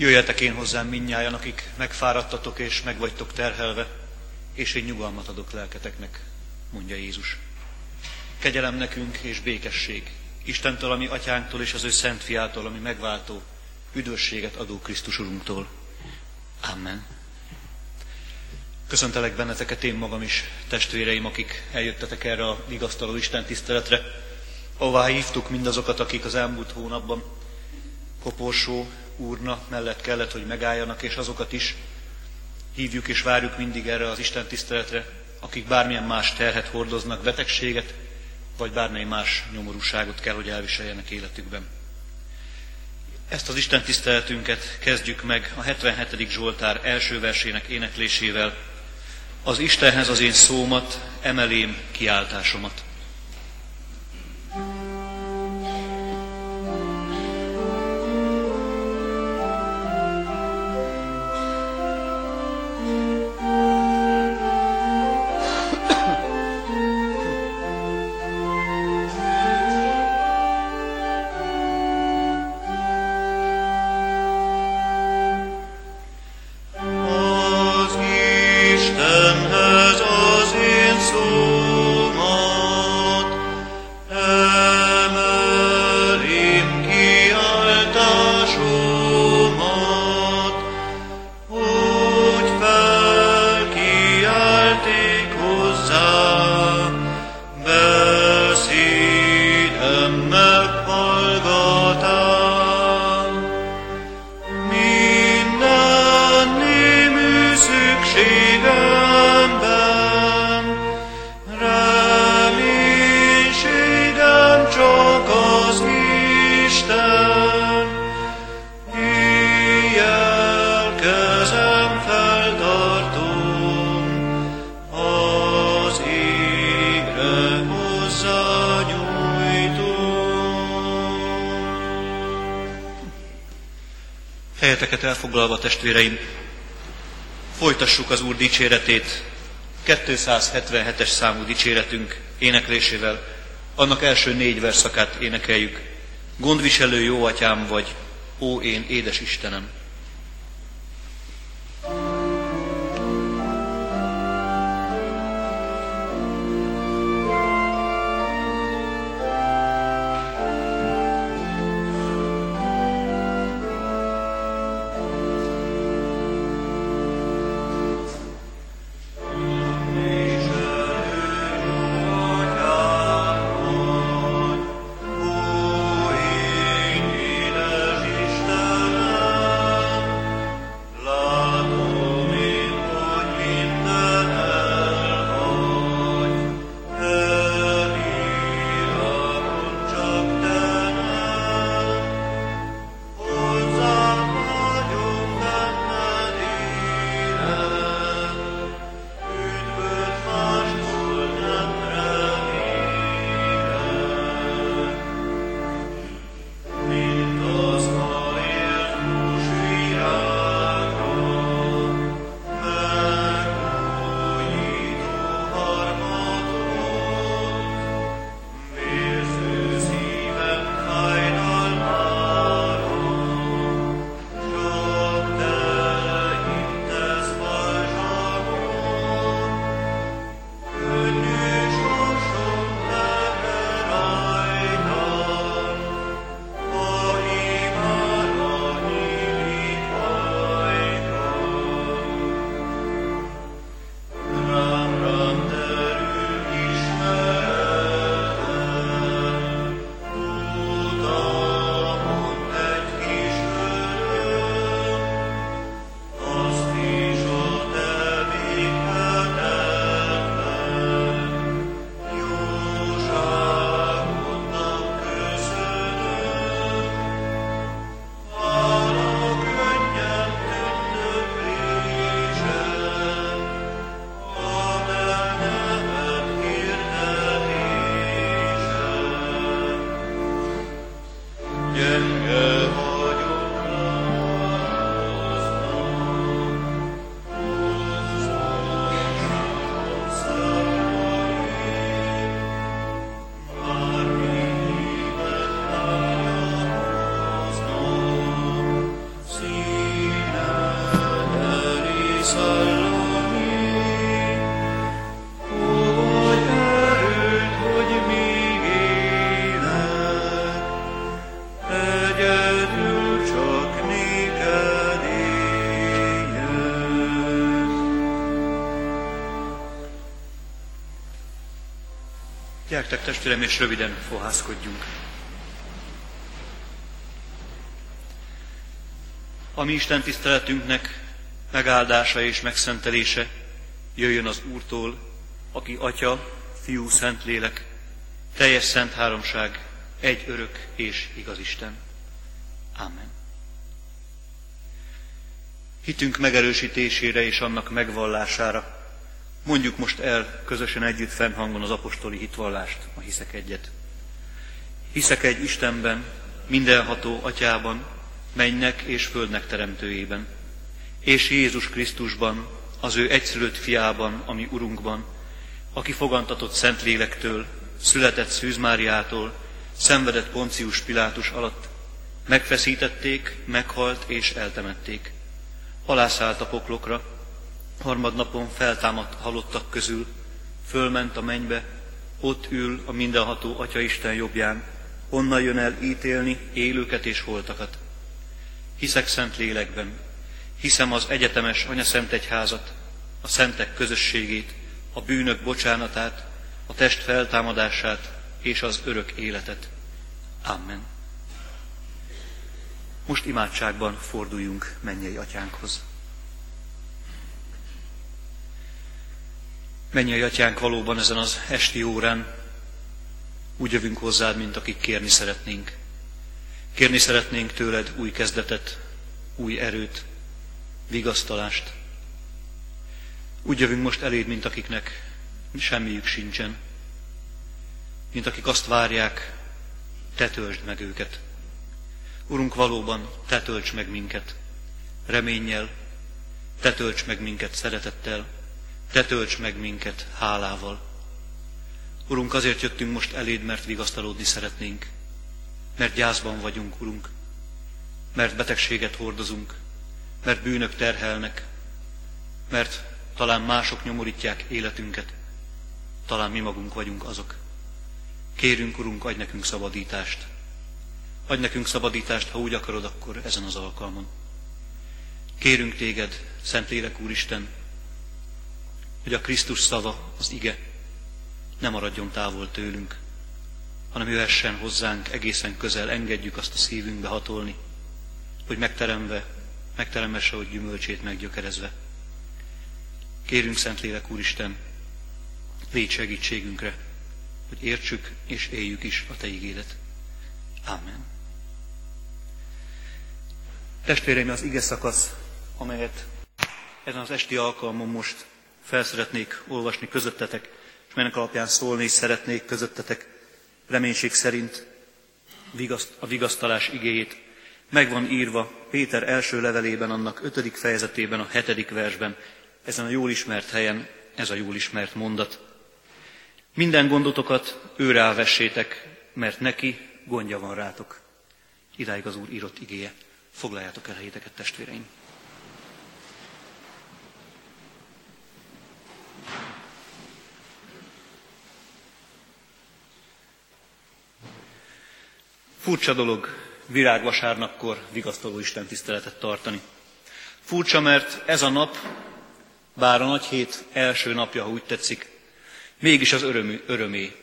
Jöjjetek én hozzám minnyájan, akik megfáradtatok és megvagytok terhelve, és én nyugalmat adok lelketeknek, mondja Jézus. Kegyelem nekünk és békesség, Istentől, ami atyánktól és az ő szent fiától, ami megváltó, üdvösséget adó Krisztus Urunktól. Amen. Köszöntelek benneteket én magam is, testvéreim, akik eljöttetek erre a vigasztaló Isten tiszteletre, ahová hívtuk mindazokat, akik az elmúlt hónapban koporsó úrna mellett kellett, hogy megálljanak, és azokat is hívjuk és várjuk mindig erre az Isten tiszteletre, akik bármilyen más terhet hordoznak, betegséget, vagy bármely más nyomorúságot kell, hogy elviseljenek életükben. Ezt az Isten tiszteletünket kezdjük meg a 77. Zsoltár első versének éneklésével. Az Istenhez az én szómat, emelém kiáltásomat. Helyeteket elfoglalva, testvéreim, folytassuk az Úr dicséretét, 277-es számú dicséretünk éneklésével. Annak első négy verszakát énekeljük. Gondviselő jó atyám vagy, ó én édes Istenem. Gyertek testvérem, és röviden fohászkodjunk. A mi Isten tiszteletünknek megáldása és megszentelése jöjjön az Úrtól, aki Atya, Fiú, Szentlélek, teljes szent háromság, egy örök és igaz Isten. Amen. Hitünk megerősítésére és annak megvallására mondjuk most el közösen együtt fennhangon az apostoli hitvallást, a hiszek egyet. Hiszek egy Istenben, mindenható atyában, mennek és földnek teremtőjében, és Jézus Krisztusban, az ő egyszülött fiában, ami Urunkban, aki fogantatott Szentlélektől, született Szűz Máriától, szenvedett Poncius Pilátus alatt, megfeszítették, meghalt és eltemették. Alászállt a poklokra, harmadnapon feltámadt halottak közül, fölment a mennybe, ott ül a mindenható Atya Isten jobbján, onnan jön el ítélni élőket és holtakat. Hiszek szent lélekben, hiszem az egyetemes Szent Egyházat, a szentek közösségét, a bűnök bocsánatát, a test feltámadását és az örök életet. Amen. Most imádságban forduljunk mennyei atyánkhoz. Mennyei atyánk, valóban ezen az esti órán úgy jövünk hozzád, mint akik kérni szeretnénk. Kérni szeretnénk tőled új kezdetet, új erőt, vigasztalást. Úgy jövünk most eléd, mint akiknek semmiük sincsen, mint akik azt várják, te töltsd meg őket. Urunk, valóban te tölts meg minket reménnyel, te tölts meg minket szeretettel, te tölts meg minket hálával. Urunk, azért jöttünk most eléd, mert vigasztalódni szeretnénk, mert gyászban vagyunk, Urunk, mert betegséget hordozunk, mert bűnök terhelnek, mert talán mások nyomorítják életünket, talán mi magunk vagyunk azok. Kérünk, Urunk, adj nekünk szabadítást. Adj nekünk szabadítást, ha úgy akarod, akkor ezen az alkalmon. Kérünk téged, Szentlélek Úristen, hogy a Krisztus szava, az ige, ne maradjon távol tőlünk, hanem jöhessen hozzánk egészen közel, engedjük azt a szívünkbe hatolni, hogy megteremve, megteremesse, hogy gyümölcsét meggyökerezve. Kérünk, Szentlélek Úristen, légy segítségünkre, hogy értsük és éljük is a Te ígédet. Amen. Testvéreim, az ige szakasz, amelyet ezen az esti alkalmon most felszeretnék olvasni közöttetek, és melynek alapján szólni szeretnék közöttetek, reménység szerint a vigasztalás igéjét. Meg van írva Péter első levelében, annak ötödik fejezetében, a hetedik versben, ezen a jól ismert helyen, ez a jól ismert mondat. Minden gondotokat őre vessétek, mert neki gondja van rátok. Idáig az Úr írott igéje. Foglaljátok el helyeteket, testvéreim! Furcsa dolog virágvasárnapkor vigasztaló Isten tiszteletet tartani. Furcsa, mert ez a nap, bár a nagy hét első napja, ha úgy tetszik, mégis az örömű, örömé.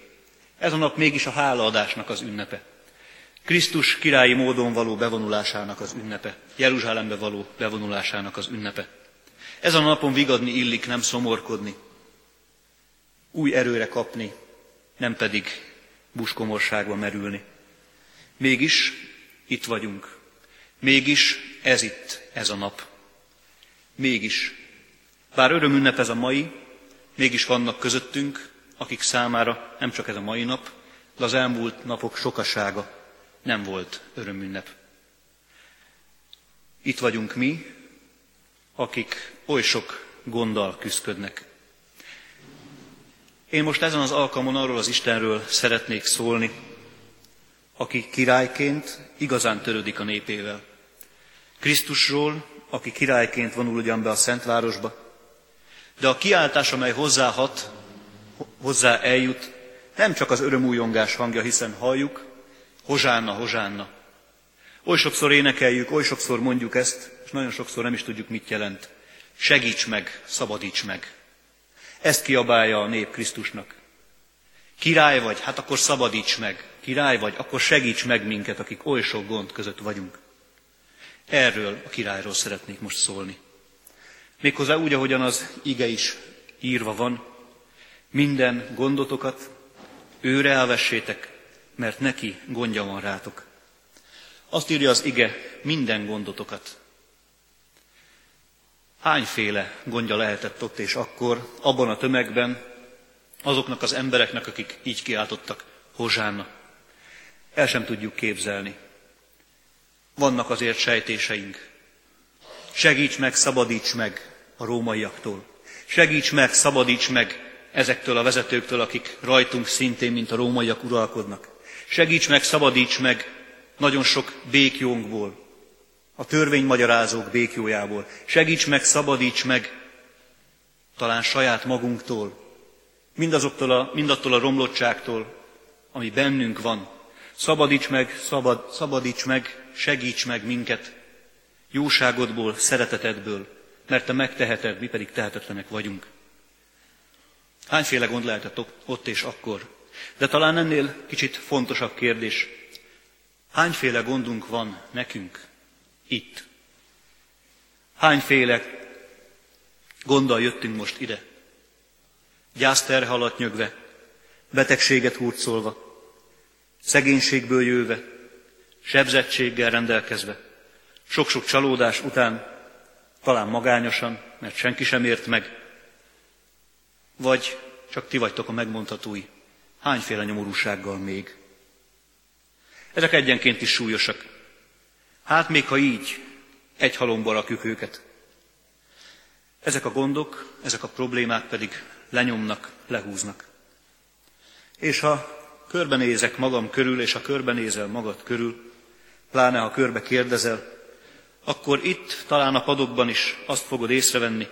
Ez a nap mégis a hálaadásnak az ünnepe. Krisztus királyi módon való bevonulásának az ünnepe, Jeruzsálembe való bevonulásának az ünnepe. Ez a napon vigadni illik, nem szomorkodni, új erőre kapni, nem pedig buskomorságba merülni. Mégis itt vagyunk. Mégis ez itt, ez a nap. Mégis, bár örömünnep ez a mai, mégis vannak közöttünk, akik számára nem csak ez a mai nap, de az elmúlt napok sokasága nem volt örömünnep. Itt vagyunk mi, akik oly sok gonddal küzdködnek. Én most ezen az alkalmon arról az Istenről szeretnék szólni, aki királyként igazán törődik a népével. Krisztusról, aki királyként vonul ugyan be a Szentvárosba, de a kiáltás, amely hozzáhat, hozzá eljut, nem csak az örömújongás hangja, hiszen halljuk, hozsánna, hozsánna. Oly sokszor énekeljük, oly sokszor mondjuk ezt, és nagyon sokszor nem is tudjuk, mit jelent. Segíts meg, szabadíts meg. Ezt kiabálja a nép Krisztusnak. Király vagy, hát akkor szabadíts meg. Király vagy, akkor segíts meg minket, akik oly sok gond között vagyunk. Erről a királyról szeretnék most szólni. Méghozzá úgy, ahogyan az ige is írva van, minden gondotokat őre elvessétek, mert neki gondja van rátok. Azt írja az ige, minden gondotokat. Hányféle gondja lehetett ott és akkor, abban a tömegben, azoknak az embereknek, akik így kiáltottak, Hozsánna. El sem tudjuk képzelni. Vannak azért sejtéseink. Segíts meg, szabadíts meg a rómaiaktól. Segíts meg, szabadíts meg ezektől a vezetőktől, akik rajtunk szintén, mint a rómaiak uralkodnak. Segíts meg, szabadíts meg nagyon sok békjónkból, a törvénymagyarázók békjójából. Segíts meg, szabadíts meg talán saját magunktól, mindazoktól a, mindattól a romlottságtól, ami bennünk van. Szabadíts meg, szabad, szabadíts meg, segíts meg minket jóságodból, szeretetedből, mert te megteheted, mi pedig tehetetlenek vagyunk. Hányféle gond lehetett ott és akkor? De talán ennél kicsit fontosabb kérdés. Hányféle gondunk van nekünk itt? Hányféle gonddal jöttünk most ide? Gyászterhe alatt nyögve, betegséget hurcolva, szegénységből jöve, sebzettséggel rendelkezve, sok-sok csalódás után, talán magányosan, mert senki sem ért meg, vagy csak ti vagytok a megmondhatói, hányféle nyomorúsággal még. Ezek egyenként is súlyosak. Hát még ha így, egy halomba rakjuk őket. Ezek a gondok, ezek a problémák pedig lenyomnak, lehúznak. És ha körbenézek magam körül, és ha körbenézel magad körül, pláne ha körbe kérdezel, akkor itt, talán a padokban is azt fogod észrevenni,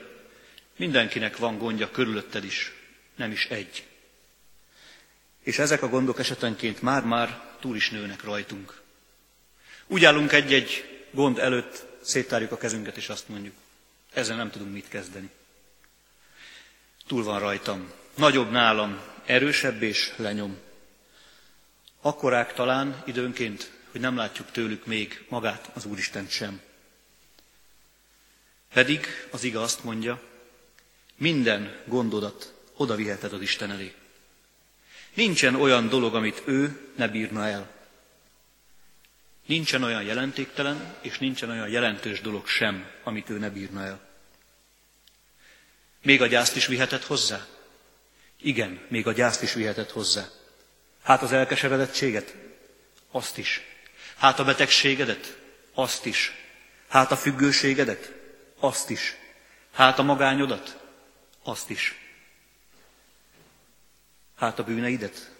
mindenkinek van gondja körülötted is, nem is egy. És ezek a gondok esetenként már-már túl is nőnek rajtunk. Úgy állunk egy-egy gond előtt, széttárjuk a kezünket, és azt mondjuk, ezzel nem tudunk mit kezdeni. Túl van rajtam, nagyobb nálam, erősebb és lenyom. Akkorák talán időnként, hogy nem látjuk tőlük még magát, az Úristent sem. Pedig az iga azt mondja, minden gondodat oda viheted az Isten elé. Nincsen olyan dolog, amit ő ne bírna el. Nincsen olyan jelentéktelen, és nincsen olyan jelentős dolog sem, amit ő ne bírna el. Még a gyászt is viheted hozzá? Igen, még a gyászt is viheted hozzá. Hát az elkeseredettséget? Azt is. Hát a betegségedet? Azt is. Hát a függőségedet? Azt is. Hát a magányodat? Azt is. Hát a bűneidet?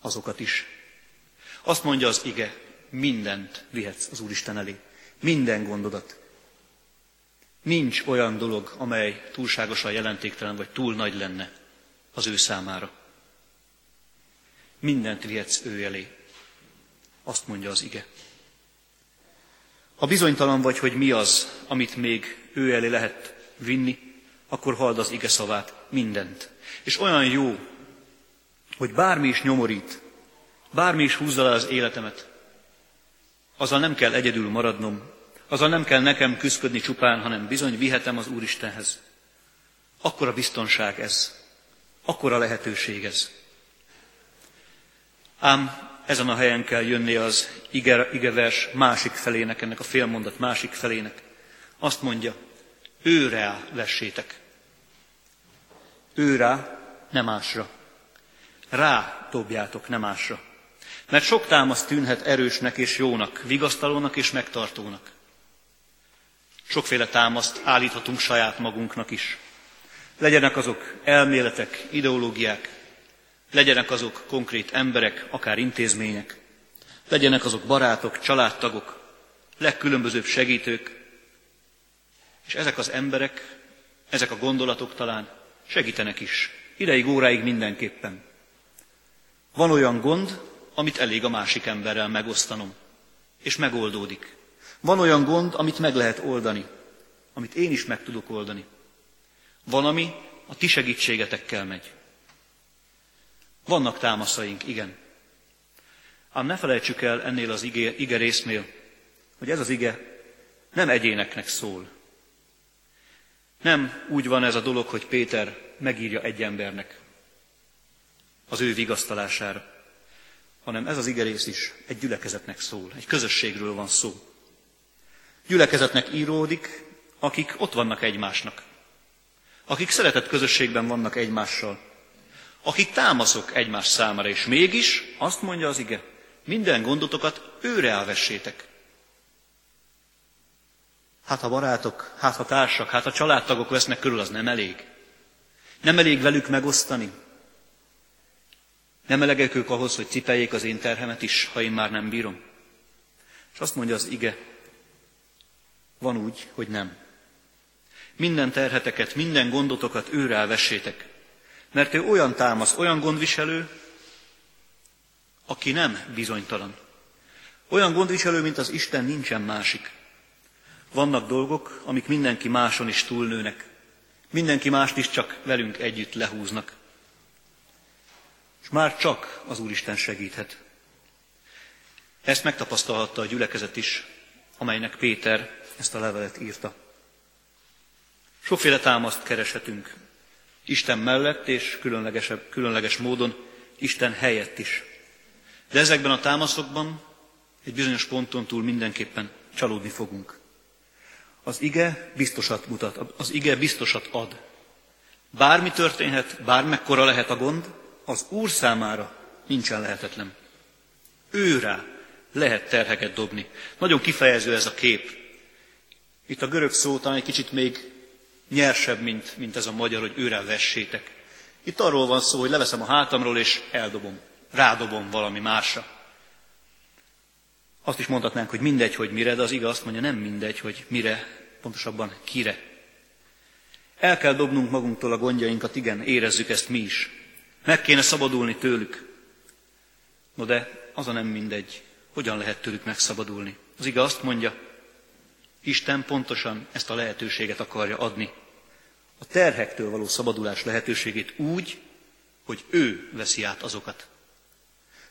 Azokat is. Azt mondja az ige, mindent vihetsz az Úristen elé. Minden gondodat. Nincs olyan dolog, amely túlságosan jelentéktelen vagy túl nagy lenne az ő számára. Mindent vihetsz ő elé. Azt mondja az ige. Ha bizonytalan vagy, hogy mi az, amit még ő elé lehet vinni, akkor halld az ige szavát, mindent. És olyan jó, hogy bármi is nyomorít, bármi is húzza le az életemet, azzal nem kell egyedül maradnom, azzal nem kell nekem küzdködni csupán, hanem bizony vihetem az Úristenhez. A biztonság ez, akkor a lehetőség ez. Ám ezen a helyen kell jönni az ige, igevers másik felének, ennek a félmondat másik felének. Azt mondja, őre lessétek. Őrá, nem másra. Rá dobjátok, nem másra. Mert sok támasz tűnhet erősnek és jónak, vigasztalónak és megtartónak. Sokféle támaszt állíthatunk saját magunknak is. Legyenek azok elméletek, ideológiák, legyenek azok konkrét emberek, akár intézmények, legyenek azok barátok, családtagok, legkülönbözőbb segítők, és ezek az emberek, ezek a gondolatok talán segítenek is, ideig, óráig mindenképpen. Van olyan gond, amit elég a másik emberrel megosztanom, és megoldódik. Van olyan gond, amit meg lehet oldani, amit én is meg tudok oldani. Van, ami a ti segítségetekkel megy. Vannak támaszaink, igen. Ám ne felejtsük el ennél az ige, ige résznél, hogy ez az ige nem egyéneknek szól. Nem úgy van ez a dolog, hogy Péter megírja egy embernek az ő vigasztalására, hanem ez az igerész is egy gyülekezetnek szól, egy közösségről van szó. Gyülekezetnek íródik, akik ott vannak egymásnak, akik szeretett közösségben vannak egymással, akik támaszok egymás számára, és mégis azt mondja az ige, minden gondotokat őre elvessétek. Hát ha barátok, hát ha társak, hát ha családtagok vesznek körül, az nem elég. Nem elég velük megosztani. Nem elegek ők ahhoz, hogy cipeljék az én terhemet is, ha én már nem bírom. És azt mondja az ige, van úgy, hogy nem. Minden terheteket, minden gondotokat őre elvessétek. Mert ő olyan támasz, olyan gondviselő, aki nem bizonytalan. Olyan gondviselő, mint az Isten, nincsen másik. Vannak dolgok, amik mindenki máson is túlnőnek. Mindenki mást is csak velünk együtt lehúznak. És már csak az Úristen segíthet. Ezt megtapasztalhatta a gyülekezet is, amelynek Péter ezt a levelet írta. Sokféle támaszt kereshetünk. Isten mellett és különlegesebb, különleges módon Isten helyett is. De ezekben a támaszokban egy bizonyos ponton túl mindenképpen csalódni fogunk. Az ige biztosat mutat, az ige biztosat ad. Bármi történhet, bármekkora lehet a gond, az Úr számára nincsen lehetetlen. Őrá lehet terheket dobni. Nagyon kifejező ez a kép. Itt a görög szó talán egy kicsit még nyersebb, mint, mint ez a magyar, hogy őre vessétek. Itt arról van szó, hogy leveszem a hátamról és eldobom, rádobom valami másra. Azt is mondhatnánk, hogy mindegy, hogy mire, de az igaz azt mondja, nem mindegy, hogy mire, pontosabban kire. El kell dobnunk magunktól a gondjainkat, igen, érezzük ezt mi is. Meg kéne szabadulni tőlük. No de az a nem mindegy, hogyan lehet tőlük megszabadulni. Az igaz azt mondja, Isten pontosan ezt a lehetőséget akarja adni. A terhektől való szabadulás lehetőségét úgy, hogy ő veszi át azokat.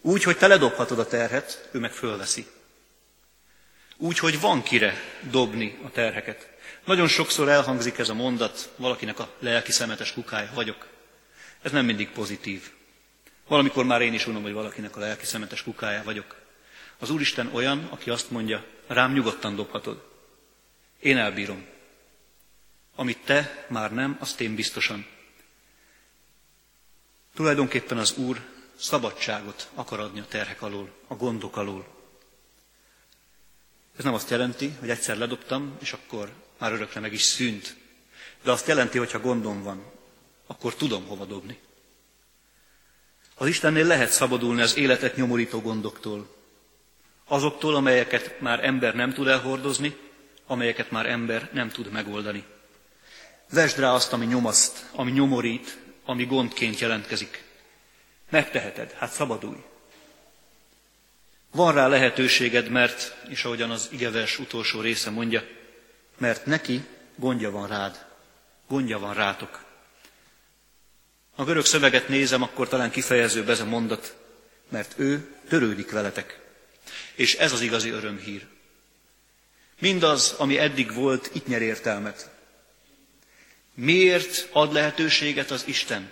Úgy, hogy te ledobhatod a terhet, ő meg fölveszi. Úgy, hogy van kire dobni a terheket. Nagyon sokszor elhangzik ez a mondat, valakinek a lelki szemetes kukája vagyok. Ez nem mindig pozitív. Valamikor már én is unom, hogy valakinek a lelki szemetes kukája vagyok. Az Úristen olyan, aki azt mondja, rám nyugodtan dobhatod. Én elbírom. Amit te már nem, azt én biztosan. Tulajdonképpen az Úr szabadságot akar adni a terhek alól, a gondok alól. Ez nem azt jelenti, hogy egyszer ledobtam, és akkor már örökre meg is szűnt. De azt jelenti, hogy ha gondom van, akkor tudom hova dobni. Az Istennél lehet szabadulni az életet nyomorító gondoktól. Azoktól, amelyeket már ember nem tud elhordozni, amelyeket már ember nem tud megoldani. Vesd rá azt, ami nyomaszt, ami nyomorít, ami gondként jelentkezik. Megteheted, hát szabadulj. Van rá lehetőséged, mert, és ahogyan az igevers utolsó része mondja, mert neki gondja van rád, gondja van rátok. A görög szöveget nézem, akkor talán kifejezőbb ez a mondat, mert ő törődik veletek. És ez az igazi örömhír. Mindaz, ami eddig volt, itt nyer értelmet. Miért ad lehetőséget az Isten?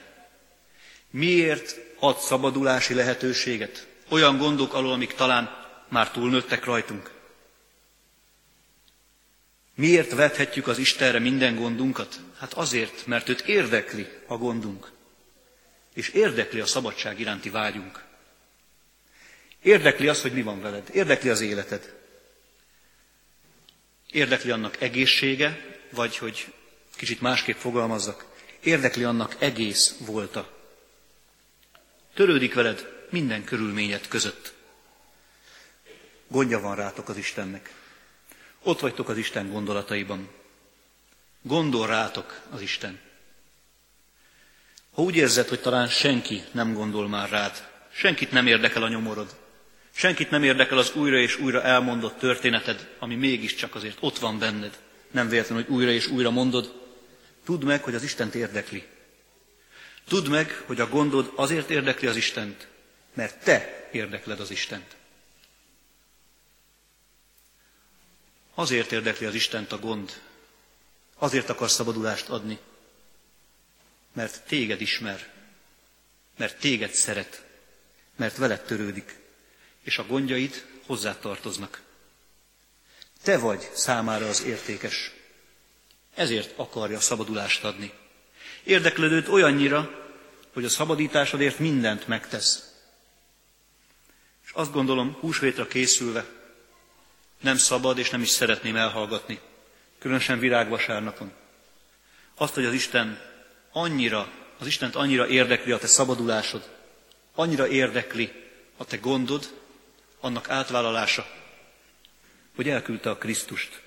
Miért ad szabadulási lehetőséget? Olyan gondok alól, amik talán már túlnőttek rajtunk. Miért vethetjük az Istenre minden gondunkat? Hát azért, mert őt érdekli a gondunk. És érdekli a szabadság iránti vágyunk. Érdekli az, hogy mi van veled. Érdekli az életed. Érdekli annak egészsége, vagy hogy kicsit másképp fogalmazzak, érdekli annak egész volta. Törődik veled minden körülményet között. Gondja van rátok az Istennek. Ott vagytok az Isten gondolataiban. Gondol rátok az Isten. Ha úgy érzed, hogy talán senki nem gondol már rád, senkit nem érdekel a nyomorod, Senkit nem érdekel az újra és újra elmondott történeted, ami mégiscsak azért ott van benned. Nem véletlen, hogy újra és újra mondod. Tudd meg, hogy az Istent érdekli. Tudd meg, hogy a gondod azért érdekli az Istent, mert te érdekled az Istent. Azért érdekli az Istent a gond, azért akar szabadulást adni, mert téged ismer, mert téged szeret, mert veled törődik, és a gondjaid hozzá tartoznak. Te vagy számára az értékes. Ezért akarja szabadulást adni. Érdeklődőt olyannyira, hogy a szabadításodért mindent megtesz. És azt gondolom, húsvétra készülve nem szabad és nem is szeretném elhallgatni, különösen virágvasárnapon. Azt, hogy az Isten annyira, az Istent annyira érdekli a te szabadulásod, annyira érdekli a te gondod, annak átvállalása, hogy elküldte a Krisztust,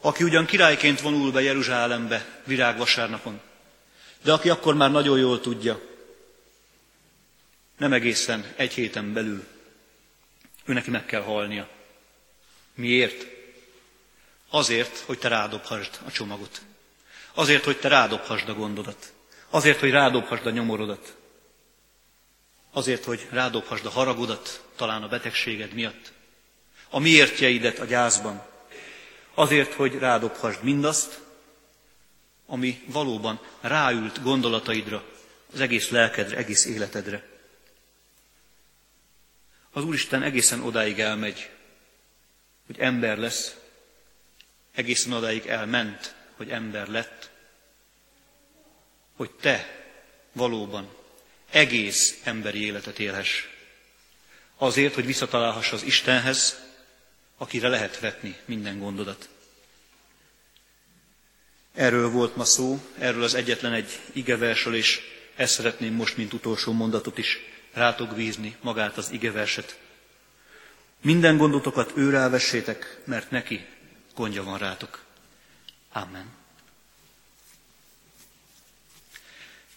aki ugyan királyként vonul be Jeruzsálembe virágvasárnapon, de aki akkor már nagyon jól tudja, nem egészen egy héten belül ő meg kell halnia. Miért? Azért, hogy te rádobhasd a csomagot. Azért, hogy te rádobhasd a gondodat. Azért, hogy rádobhasd a nyomorodat. Azért, hogy rádobhasd a haragodat, talán a betegséged miatt. A miértjeidet a gyászban. Azért, hogy rádobhasd mindazt, ami valóban ráült gondolataidra, az egész lelkedre, egész életedre. Az Úristen egészen odáig elmegy, hogy ember lesz, egészen odáig elment, hogy ember lett, hogy te valóban egész emberi életet élhess. Azért, hogy visszatalálhass az Istenhez, akire lehet vetni minden gondodat. Erről volt ma szó, erről az egyetlen egy igeversről, és ezt szeretném most, mint utolsó mondatot is rátok bízni, magát az igeverset. Minden gondotokat őre vessétek, mert neki gondja van rátok. Amen.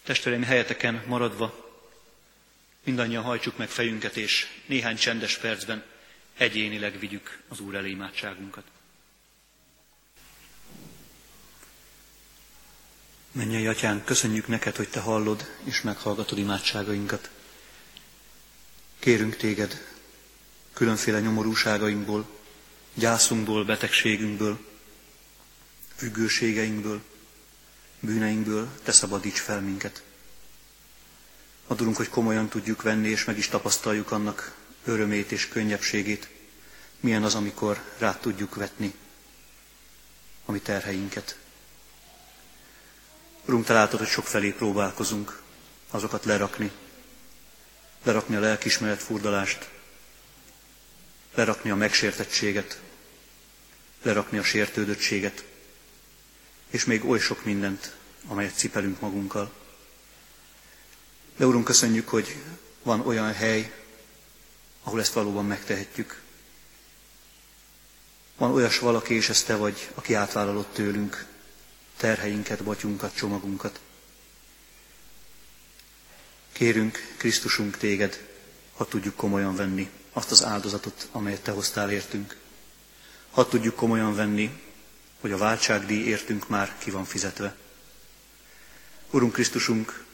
Testvéreim helyeteken maradva, mindannyian hajtsuk meg fejünket, és néhány csendes percben egyénileg vigyük az Úr elé imádságunkat. Mennyei Atyán, köszönjük neked, hogy Te hallod és meghallgatod imádságainkat. Kérünk Téged különféle nyomorúságainkból, gyászunkból, betegségünkből, függőségeinkből, bűneinkből, Te szabadíts fel minket. Adulunk, hogy komolyan tudjuk venni, és meg is tapasztaljuk annak örömét és könnyebbségét, milyen az, amikor rá tudjuk vetni a mi terheinket. Urunk, te látod, hogy sok felé próbálkozunk azokat lerakni, lerakni a lelkismeret furdalást, lerakni a megsértettséget, lerakni a sértődöttséget, és még oly sok mindent, amelyet cipelünk magunkkal. De Urunk, köszönjük, hogy van olyan hely, ahol ezt valóban megtehetjük. Van olyas valaki, és ez te vagy, aki átvállalott tőlünk terheinket, batyunkat, csomagunkat. Kérünk, Krisztusunk téged, ha tudjuk komolyan venni azt az áldozatot, amelyet te hoztál értünk. Ha tudjuk komolyan venni, hogy a váltságdíj értünk már ki van fizetve. Urunk Krisztusunk,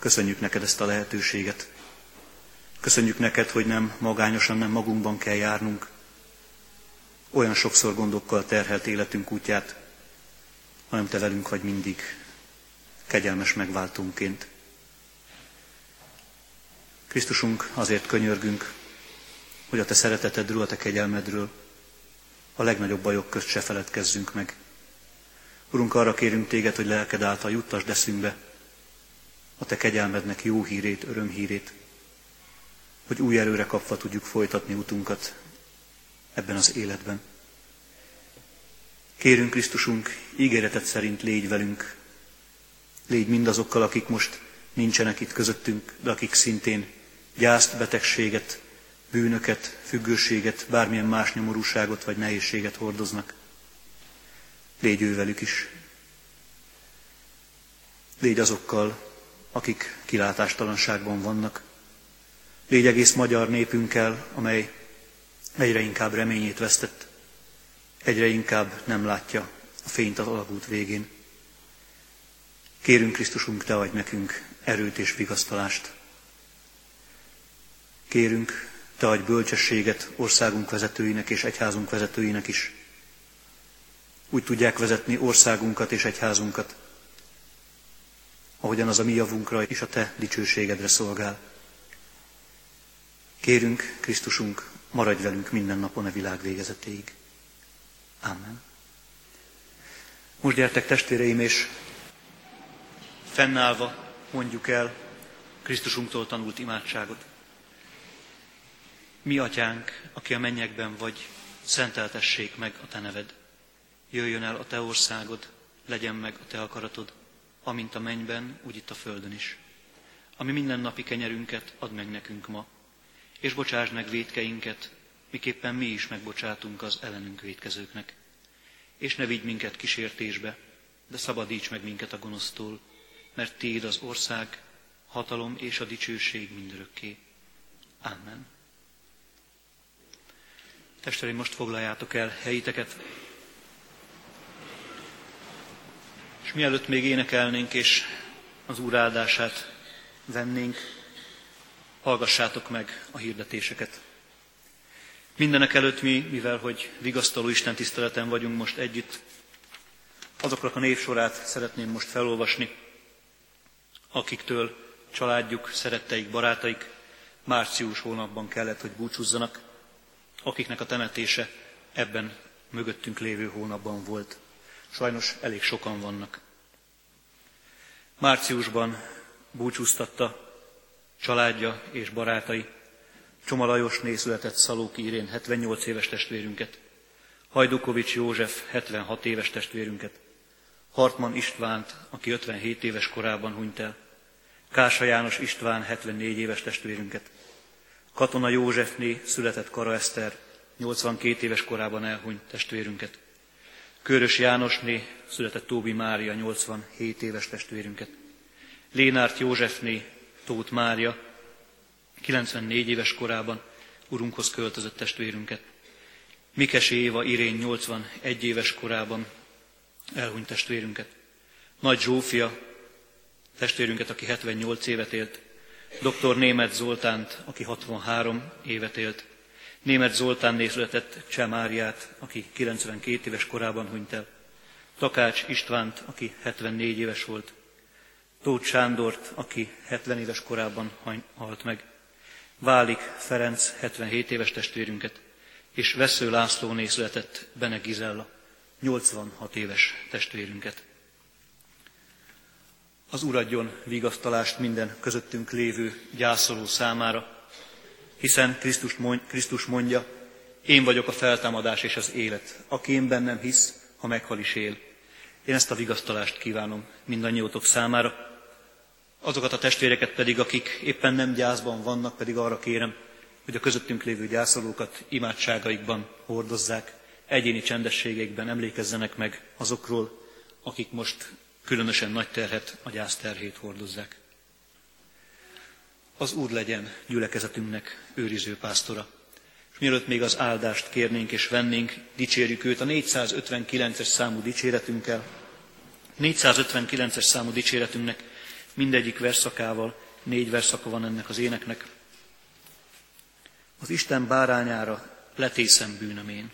köszönjük neked ezt a lehetőséget. Köszönjük neked, hogy nem magányosan, nem magunkban kell járnunk. Olyan sokszor gondokkal terhelt életünk útját, hanem te velünk vagy mindig, kegyelmes megváltónként. Krisztusunk, azért könyörgünk, hogy a te szeretetedről, a te kegyelmedről a legnagyobb bajok közt se feledkezzünk meg. Urunk, arra kérünk téged, hogy lelked által juttasd eszünkbe a te kegyelmednek jó hírét, örömhírét, hogy új erőre kapva tudjuk folytatni utunkat ebben az életben. Kérünk Krisztusunk, ígéretet szerint légy velünk, légy mindazokkal, akik most nincsenek itt közöttünk, de akik szintén gyászt, betegséget, bűnöket, függőséget, bármilyen más nyomorúságot vagy nehézséget hordoznak. Légy ő velük is. Légy azokkal, akik kilátástalanságban vannak. Légy egész magyar népünkkel, amely egyre inkább reményét vesztett, egyre inkább nem látja a fényt az alagút végén. Kérünk Krisztusunk, Te adj nekünk erőt és vigasztalást. Kérünk, Te adj bölcsességet országunk vezetőinek és egyházunk vezetőinek is. Úgy tudják vezetni országunkat és egyházunkat, ahogyan az a mi javunkra és a Te dicsőségedre szolgál. Kérünk, Krisztusunk, maradj velünk minden napon a világ végezetéig. Amen. Most gyertek testvéreim, és fennállva mondjuk el Krisztusunktól tanult imádságot. Mi atyánk, aki a mennyekben vagy, szenteltessék meg a te neved. Jöjjön el a te országod, legyen meg a te akaratod, amint a mennyben, úgy itt a földön is. Ami mindennapi kenyerünket add meg nekünk ma, és bocsáss meg védkeinket, miképpen mi is megbocsátunk az ellenünk védkezőknek. És ne vigy minket kísértésbe, de szabadíts meg minket a gonosztól, mert Téd az ország, hatalom és a dicsőség mindörökké. Amen. Testereim, most foglaljátok el helyiteket, és mielőtt még énekelnénk és az Úr áldását vennénk, hallgassátok meg a hirdetéseket. Mindenek előtt mi, mivel hogy vigasztaló Isten tiszteleten vagyunk most együtt, azoknak a névsorát szeretném most felolvasni, akiktől családjuk, szeretteik, barátaik március hónapban kellett, hogy búcsúzzanak, akiknek a temetése ebben mögöttünk lévő hónapban volt. Sajnos elég sokan vannak. Márciusban búcsúztatta családja és barátai. Csoma Lajosné született Szalóki Irén 78 éves testvérünket, Hajdukovics József 76 éves testvérünket, Hartman Istvánt, aki 57 éves korában hunyt el, Kása János István 74 éves testvérünket, Katona Józsefné született Kara Eszter 82 éves korában elhunyt testvérünket, Körös Jánosné született Tóbi Mária 87 éves testvérünket, Lénárt Józsefné Tóth Mária 94 éves korában Urunkhoz költözött testvérünket. Mikes Éva Irén 81 éves korában elhunyt testvérünket. Nagy Zsófia testvérünket, aki 78 évet élt. Dr. Német Zoltánt, aki 63 évet élt. Német Zoltán nézletett Cseh Máriát, aki 92 éves korában hunyt el. Takács Istvánt, aki 74 éves volt. Tóth Sándort, aki 70 éves korában halt meg. Válik Ferenc, 77 éves testvérünket, és Vesző Lászlóné született Bene Gizella, 86 éves testvérünket. Az Uradjon vigasztalást minden közöttünk lévő gyászoló számára, hiszen Krisztus, mond, Krisztus mondja, én vagyok a feltámadás és az élet. Aki én bennem hisz, ha meghal is él. Én ezt a vigasztalást kívánom mindannyiótok számára, Azokat a testvéreket pedig, akik éppen nem gyászban vannak, pedig arra kérem, hogy a közöttünk lévő gyászolókat imádságaikban hordozzák, egyéni csendességekben emlékezzenek meg azokról, akik most különösen nagy terhet, a gyász terhét hordozzák. Az Úr legyen gyülekezetünknek őriző pásztora. És mielőtt még az áldást kérnénk és vennénk, dicsérjük őt a 459-es számú dicséretünkkel. 459-es számú dicséretünknek mindegyik verszakával, négy verszaka van ennek az éneknek. Az Isten bárányára letészem bűnömén.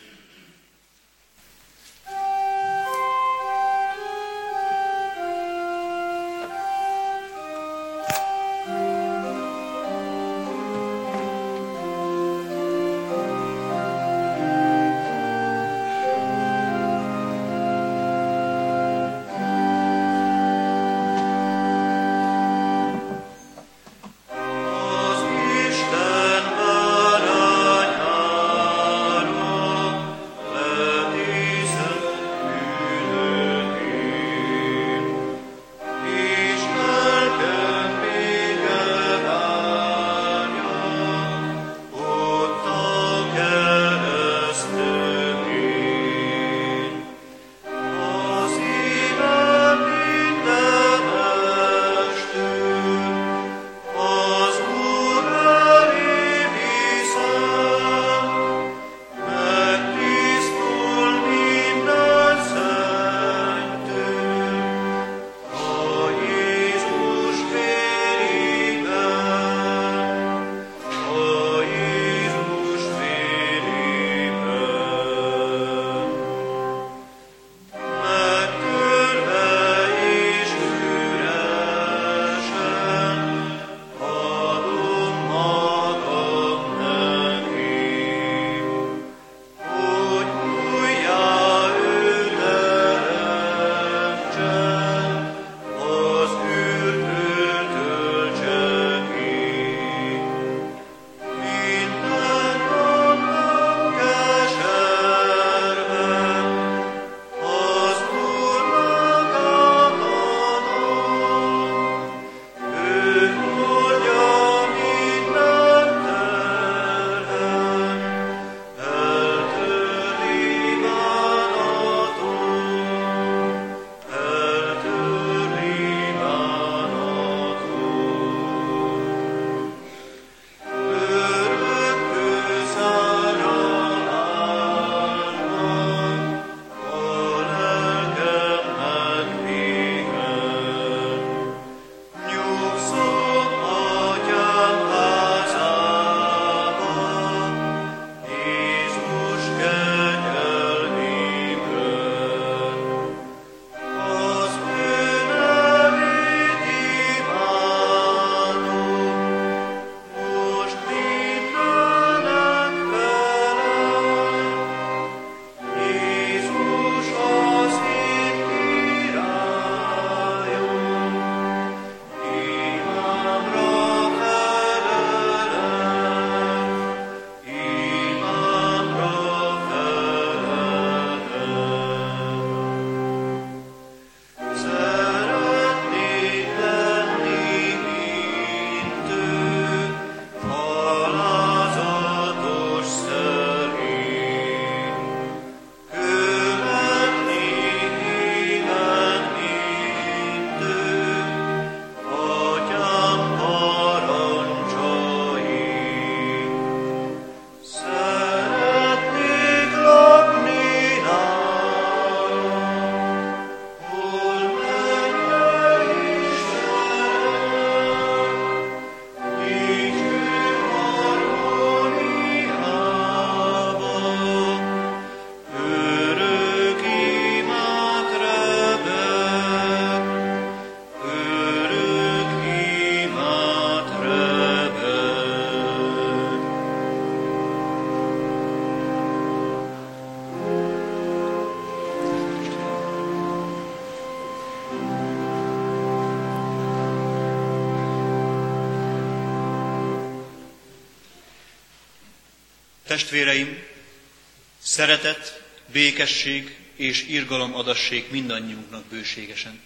Testvéreim, szeretet, békesség és irgalom adassék mindannyiunknak bőségesen.